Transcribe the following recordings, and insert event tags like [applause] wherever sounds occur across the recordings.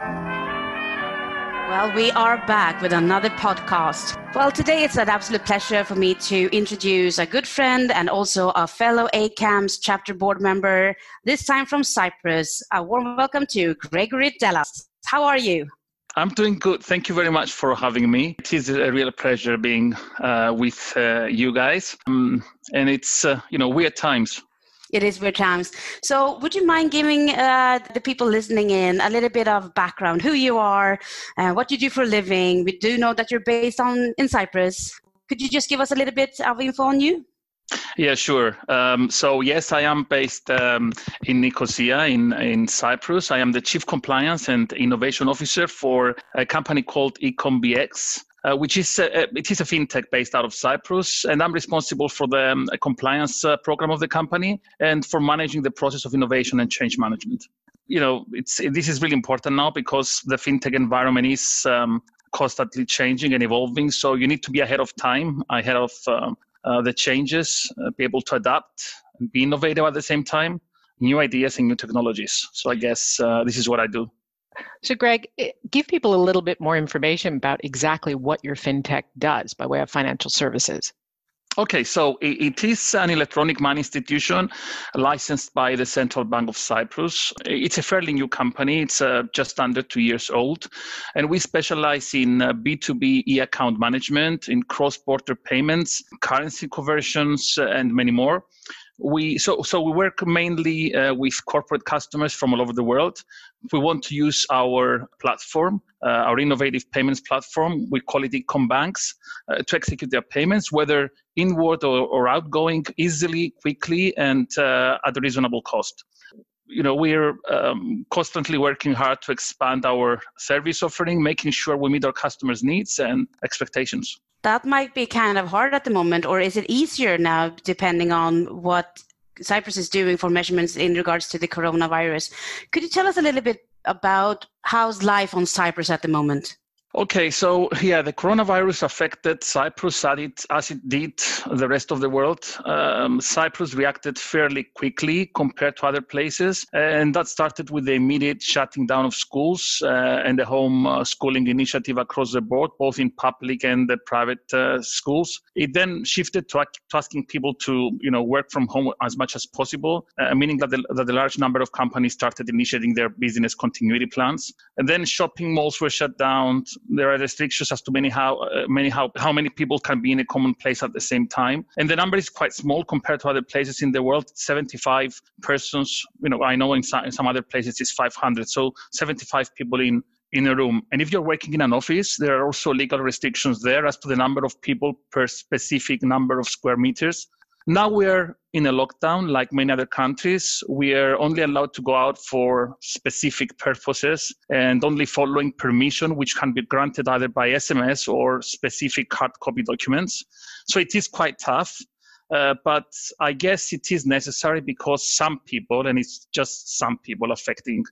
Well, we are back with another podcast. Well, today it's an absolute pleasure for me to introduce a good friend and also a fellow ACAMS chapter board member, this time from Cyprus. A warm welcome to Gregory Delas. How are you? I'm doing good. Thank you very much for having me. It is a real pleasure being uh, with uh, you guys. Um, and it's, uh, you know, weird times it is weird times. So, would you mind giving uh, the people listening in a little bit of background, who you are, uh, what you do for a living? We do know that you're based on in Cyprus. Could you just give us a little bit of info on you? Yeah, sure. Um, so yes, I am based um, in Nicosia in, in Cyprus. I am the Chief Compliance and Innovation Officer for a company called EcomBX. Uh, which is uh, it is a fintech based out of Cyprus, and I'm responsible for the um, compliance uh, program of the company and for managing the process of innovation and change management. You know, it's this is really important now because the fintech environment is um, constantly changing and evolving. So you need to be ahead of time, ahead of um, uh, the changes, uh, be able to adapt and be innovative at the same time, new ideas and new technologies. So I guess uh, this is what I do. So, Greg, give people a little bit more information about exactly what your fintech does by way of financial services. Okay, so it is an electronic money institution licensed by the Central Bank of Cyprus. It's a fairly new company. It's uh, just under two years old. And we specialize in uh, B2B e account management, in cross border payments, currency conversions, uh, and many more we so so we work mainly uh, with corporate customers from all over the world. We want to use our platform, uh, our innovative payments platform, we call it EcomBanks, uh, to execute their payments, whether inward or, or outgoing, easily, quickly, and uh, at a reasonable cost. You know, we're um, constantly working hard to expand our service offering, making sure we meet our customers' needs and expectations that might be kind of hard at the moment, or is it easier now, depending on what Cyprus is doing for measurements in regards to the coronavirus? Could you tell us a little bit about how's life on Cyprus at the moment? Okay, so yeah, the coronavirus affected Cyprus as it, did the rest of the world. Um, Cyprus reacted fairly quickly compared to other places, and that started with the immediate shutting down of schools uh, and the home uh, schooling initiative across the board, both in public and the private uh, schools. It then shifted to, to, asking people to, you know, work from home as much as possible, uh, meaning that the, that the large number of companies started initiating their business continuity plans, and then shopping malls were shut down there are restrictions as to many how uh, many how how many people can be in a common place at the same time, and the number is quite small compared to other places in the world. 75 persons, you know, I know in some, in some other places it's 500, so 75 people in in a room. And if you're working in an office, there are also legal restrictions there as to the number of people per specific number of square meters. Now we're in a lockdown, like many other countries. We are only allowed to go out for specific purposes and only following permission, which can be granted either by SMS or specific hard copy documents. So it is quite tough. Uh, but I guess it is necessary because some people, and it's just some people affecting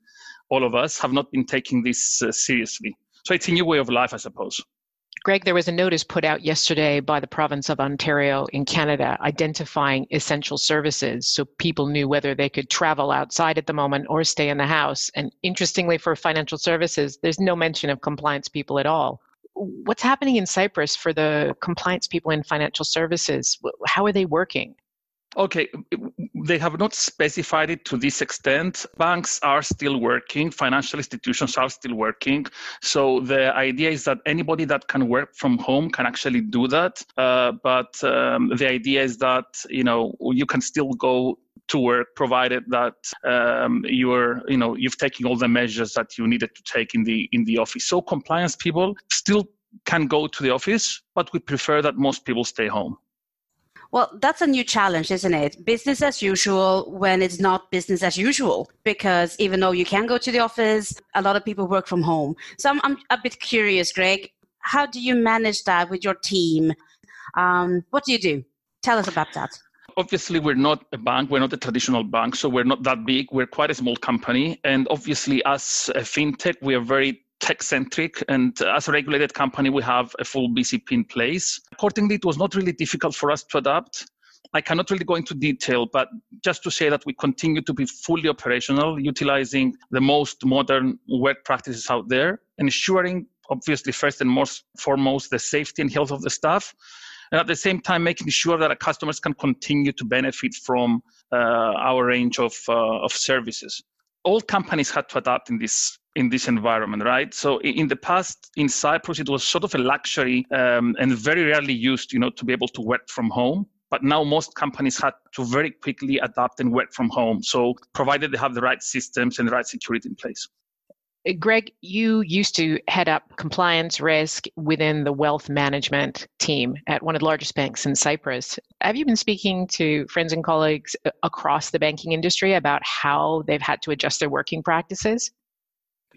all of us, have not been taking this uh, seriously. So it's a new way of life, I suppose. Greg, there was a notice put out yesterday by the province of Ontario in Canada identifying essential services so people knew whether they could travel outside at the moment or stay in the house. And interestingly, for financial services, there's no mention of compliance people at all. What's happening in Cyprus for the compliance people in financial services? How are they working? Okay, they have not specified it to this extent. Banks are still working, financial institutions are still working. So the idea is that anybody that can work from home can actually do that. Uh, but um, the idea is that you know you can still go to work provided that um, you're you know you've taken all the measures that you needed to take in the in the office. So compliance people still can go to the office, but we prefer that most people stay home. Well, that's a new challenge, isn't it? Business as usual when it's not business as usual, because even though you can go to the office, a lot of people work from home. So I'm, I'm a bit curious, Greg. How do you manage that with your team? Um, what do you do? Tell us about that obviously we're not a bank we're not a traditional bank so we're not that big we're quite a small company and obviously as a fintech we are very tech centric and as a regulated company we have a full bcp in place accordingly it was not really difficult for us to adapt I cannot really go into detail, but just to say that we continue to be fully operational, utilizing the most modern work practices out there, ensuring, obviously, first and most foremost, the safety and health of the staff, and at the same time making sure that our customers can continue to benefit from uh, our range of, uh, of services. All companies had to adapt in this in this environment, right? So in the past, in Cyprus, it was sort of a luxury um, and very rarely used, you know, to be able to work from home. But now most companies had to very quickly adapt and work from home. So provided they have the right systems and the right security in place. Uh, Greg, you used to head up compliance risk within the wealth management team at one of the largest banks in Cyprus. Have you been speaking to friends and colleagues uh, across the banking industry about how they've had to adjust their working practices?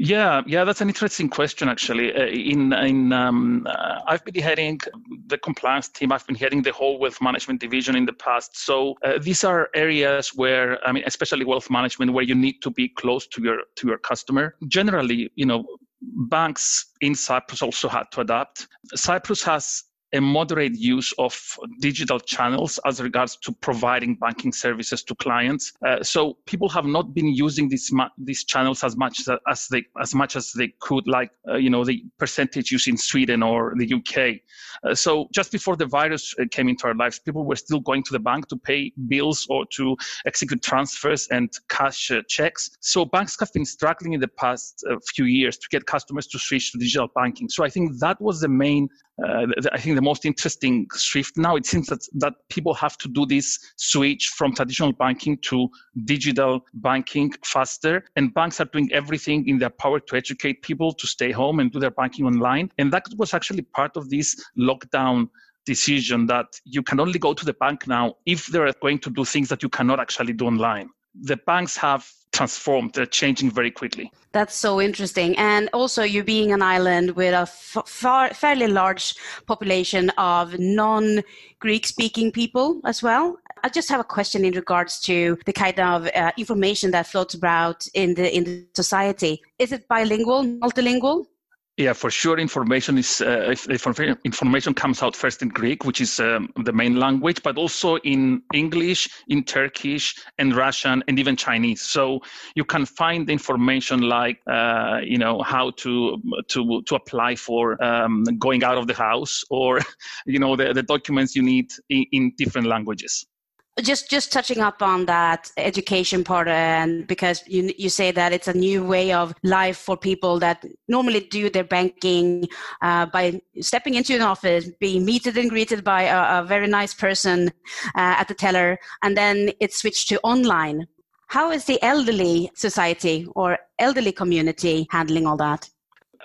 Yeah, yeah, that's an interesting question. Actually, uh, in in um, uh, I've been heading the compliance team. I've been heading the whole wealth management division in the past. So uh, these are areas where I mean, especially wealth management, where you need to be close to your to your customer. Generally, you know, banks in Cyprus also had to adapt. Cyprus has a moderate use of digital channels as regards to providing banking services to clients. Uh, so people have not been using these these channels as much as they as much as they could, like uh, you know the percentage used in Sweden or the UK. Uh, so just before the virus uh, came into our lives, people were still going to the bank to pay bills or to execute transfers and cash uh, checks. So banks have been struggling in the past uh, few years to get customers to switch to digital banking. So I think that was the main uh, I think the most interesting shift now. It seems that that people have to do this switch from traditional banking to digital banking faster, and banks are doing everything in their power to educate people to stay home and do their banking online. And that was actually part of this lockdown decision that you can only go to the bank now if they're going to do things that you cannot actually do online. The banks have transformed. They're changing very quickly. That's so interesting. And also, you being an island with a far, fairly large population of non Greek speaking people as well. I just have a question in regards to the kind of uh, information that floats about in the in the society. Is it bilingual, multilingual? Yeah, for sure. Information is uh, information comes out first in Greek, which is um, the main language, but also in English, in Turkish, and Russian, and even Chinese. So you can find information like uh, you know how to to to apply for um, going out of the house, or [laughs] you know the, the documents you need in, in different languages just just touching up on that education part and because you you say that it's a new way of life for people that normally do their banking uh, by stepping into an office being meted and greeted by a, a very nice person uh, at the teller and then it's switched to online. How is the elderly society or elderly community handling all that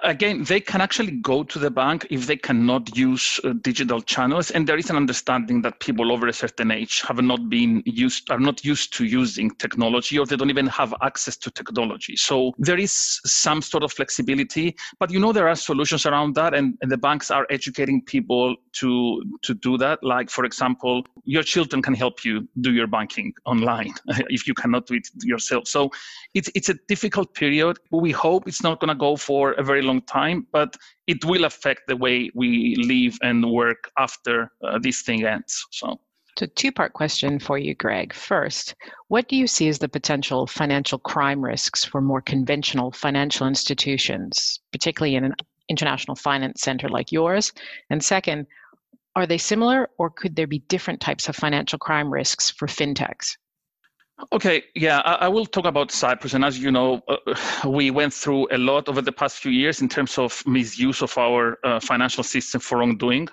again, they can actually go to the bank if they cannot use uh, digital channels, and there is an understanding that people over a certain age have not been used, are not used to using technology, or they don't even have access to technology. So there is some sort of flexibility, but you know there are solutions around that, and, and the banks are educating people to to do that. Like for example, your children can help you do your banking online [laughs] if you cannot do it yourself. So it's it's a difficult period. We hope it's not going to go for a very long long time, but it will affect the way we live and work after uh, this thing ends. So. So, two part question for you, Greg. First, what do you see as the potential financial crime risks for more conventional financial institutions, particularly in an international finance center like yours? And second, are they similar or could there be different types of financial crime risks for fintechs? Okay, yeah, I, I, will talk about Cyprus. And as you know, uh, we went through a lot over the past few years in terms of misuse of our uh, financial system for wrongdoing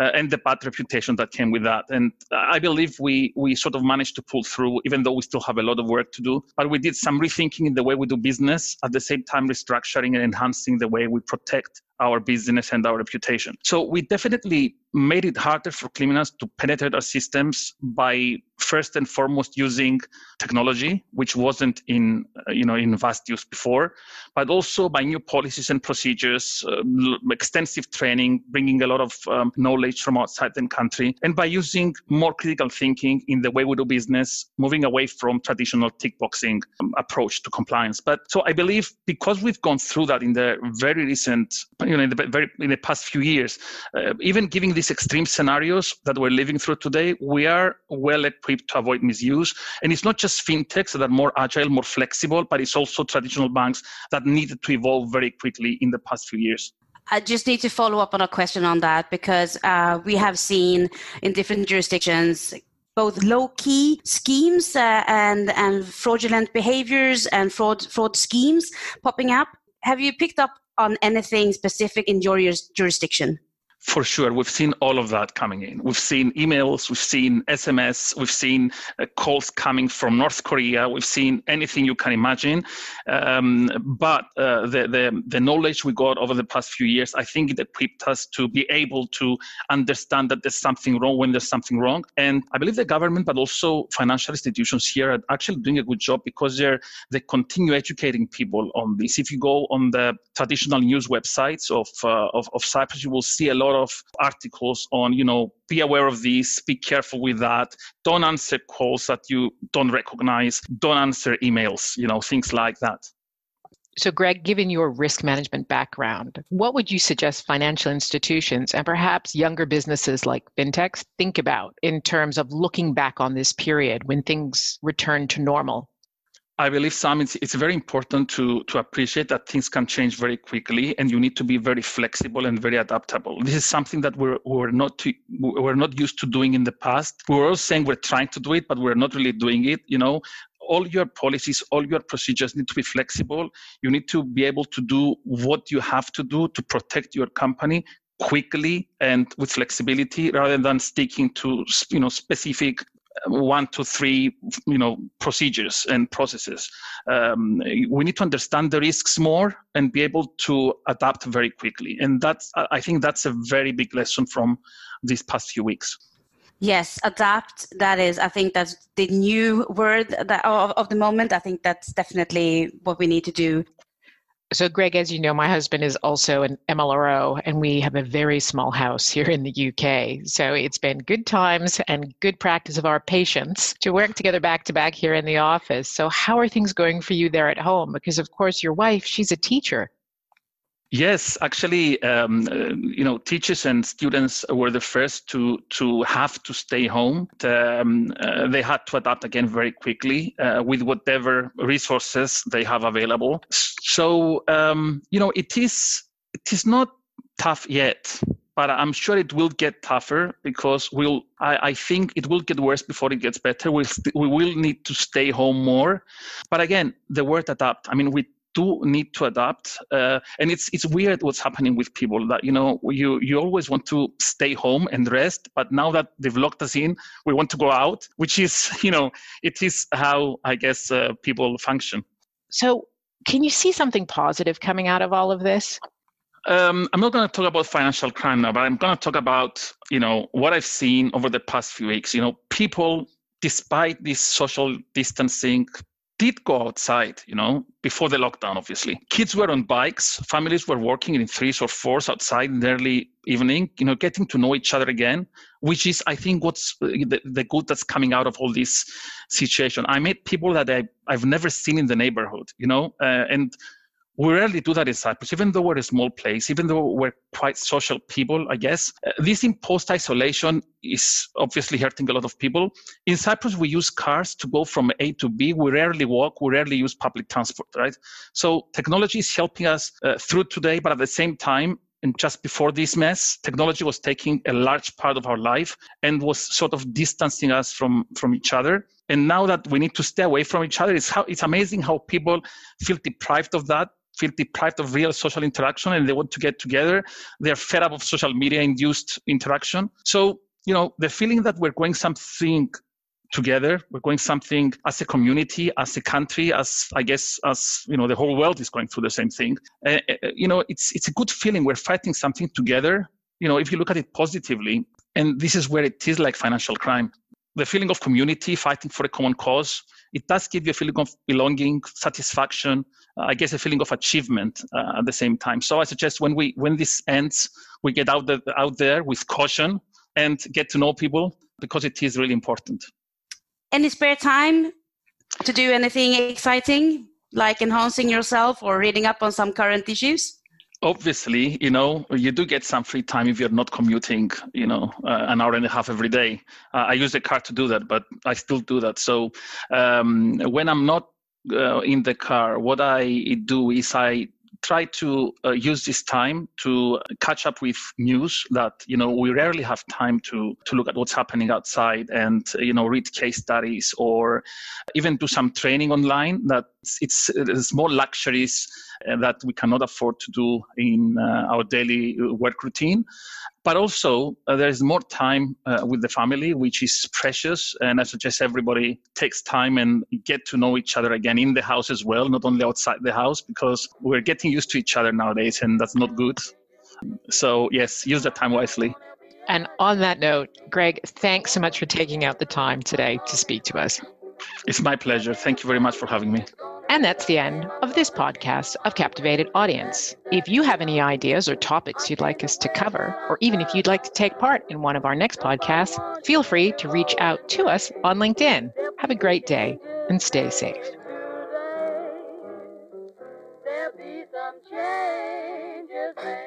uh, and the bad reputation that came with that. And I believe we, we sort of managed to pull through, even though we still have a lot of work to do. But we did some rethinking in the way we do business, at the same time, restructuring and enhancing the way we protect our business and our reputation. So we definitely made it harder for criminals to penetrate our systems by first and foremost using technology, which wasn't in uh, you know in vast use before, but also by new policies and procedures, uh, extensive training, bringing a lot of um, knowledge from outside the country, and by using more critical thinking in the way we do business, moving away from traditional tick boxing um, approach to compliance. But so I believe because we've gone through that in the very recent, you know, in the very in the past few years, uh, even giving these extreme scenarios that we're living through today, we are well equipped to avoid misuse. And it's not just fintechs that are more agile, more flexible, but it's also traditional banks that needed to evolve very quickly in the past few years. I just need to follow up on a question on that because uh, we have seen in different jurisdictions both low key schemes uh, and and fraudulent behaviors and fraud fraud schemes popping up. Have you picked up on anything specific in your jurisdiction? For sure, we've seen all of that coming in. We've seen emails, we've seen SMS, we've seen uh, calls coming from North Korea, we've seen anything you can imagine. Um, but uh, the, the, the knowledge we got over the past few years, I think it equipped us to be able to understand that there's something wrong when there's something wrong. And I believe the government, but also financial institutions here, are actually doing a good job because they're they continue educating people on this. If you go on the traditional news websites of uh, of, of Cyprus, you will see a lot lot of articles on, you know, be aware of this, be careful with that, don't answer calls that you don't recognize, don't answer emails, you know, things like that. So, Greg, given your risk management background, what would you suggest financial institutions and perhaps younger businesses like fintechs think about in terms of looking back on this period when things return to normal? I believe some it's, it's very important to to appreciate that things can change very quickly, and you need to be very flexible and very adaptable. This is something that we're we're not to, we're not used to doing in the past. We're all saying we're trying to do it, but we're not really doing it. You know, all your policies, all your procedures need to be flexible. You need to be able to do what you have to do to protect your company quickly and with flexibility rather than sticking to you know specific one to three you know procedures and processes. Um, we need to understand the risks more and be able to adapt very quickly. And that's i think that's a very big lesson from these past few weeks. Yes adapt that is i think that's the new word that of, of the moment. I think that's definitely what we need to do so, Greg, as you know, my husband is also an MLRO, and we have a very small house here in the UK. So, it's been good times and good practice of our patients to work together back to back here in the office. So, how are things going for you there at home? Because, of course, your wife, she's a teacher. Yes, actually, um, uh, you know, teachers and students were the first to to have to stay home. Um, uh, they had to adapt again very quickly uh, with whatever resources they have available. So, um, you know, it is it is not tough yet, but I'm sure it will get tougher because we'll. I, I think it will get worse before it gets better. We'll st- we will need to stay home more. But again, the word adapt. I mean, we do need to adapt uh, and it's it's weird what's happening with people that you know you you always want to stay home and rest but now that they've locked us in we want to go out which is [laughs] you know it is how i guess uh, people function so can you see something positive coming out of all of this um, I'm not going to talk about financial crime now, but I'm going to talk about you know what I've seen over the past few weeks. You know, people, despite this social distancing, did go outside, you know, before the lockdown, obviously. Kids were on bikes, families were working in threes or fours outside in the early evening, you know, getting to know each other again, which is, I think, what's uh, the, the good that's coming out of all this situation. I met people that I, I've never seen in the neighborhood, you know, uh, and we rarely do that in Cyprus, even though we're a small place, even though we're quite social people, I guess. Uh, this imposed isolation is obviously hurting a lot of people. In Cyprus, we use cars to go from A to B. We rarely walk, we rarely use public transport, right? So technology is helping us uh, through today, but at the same time, and just before this mess, technology was taking a large part of our life and was sort of distancing us from, from each other. And now that we need to stay away from each other, it's, how, it's amazing how people feel deprived of that feel deprived of real social interaction and they want to get together. They're fed up of social media induced interaction. So, you know, the feeling that we're going something together, we're going something as a community, as a country, as I guess, as, you know, the whole world is going through the same thing. Uh, you know, it's, it's a good feeling. We're fighting something together. You know, if you look at it positively, and this is where it is like financial crime the feeling of community, fighting for a common cause, it does give you a feeling of belonging, satisfaction, I guess a feeling of achievement uh, at the same time. So I suggest when we when this ends, we get out the, out there with caution and get to know people because it is really important. Any spare time to do anything exciting, like enhancing yourself or reading up on some current issues? obviously, you know, you do get some free time if you're not commuting, you know, uh, an hour and a half every day. Uh, I use the car to do that, but I still do that. So um, when I'm not uh, in the car, what I do is I try to uh, use this time to catch up with news that you know we rarely have time to to look at what's happening outside and you know read case studies or even do some training online that it's, it's more luxuries uh, that we cannot afford to do in uh, our daily work routine. But also uh, there is more time uh, with the family which is precious. And i suggest everybody takes time and get to know each other again in the house as well not only outside the house because we're getting used to each other nowadays and that's not good. So yes use that time wisely. And on that note greg thanks so much for taking out the time today to speak to us. It's my pleasure. Thank you very much for having me and that's the end of this podcast of Captivated Audience. If you have any ideas or topics you'd like us to cover, or even if you'd like to take part in one of our next podcasts, feel free to reach out to us on LinkedIn. Have a great day and stay safe. There'll be some changes.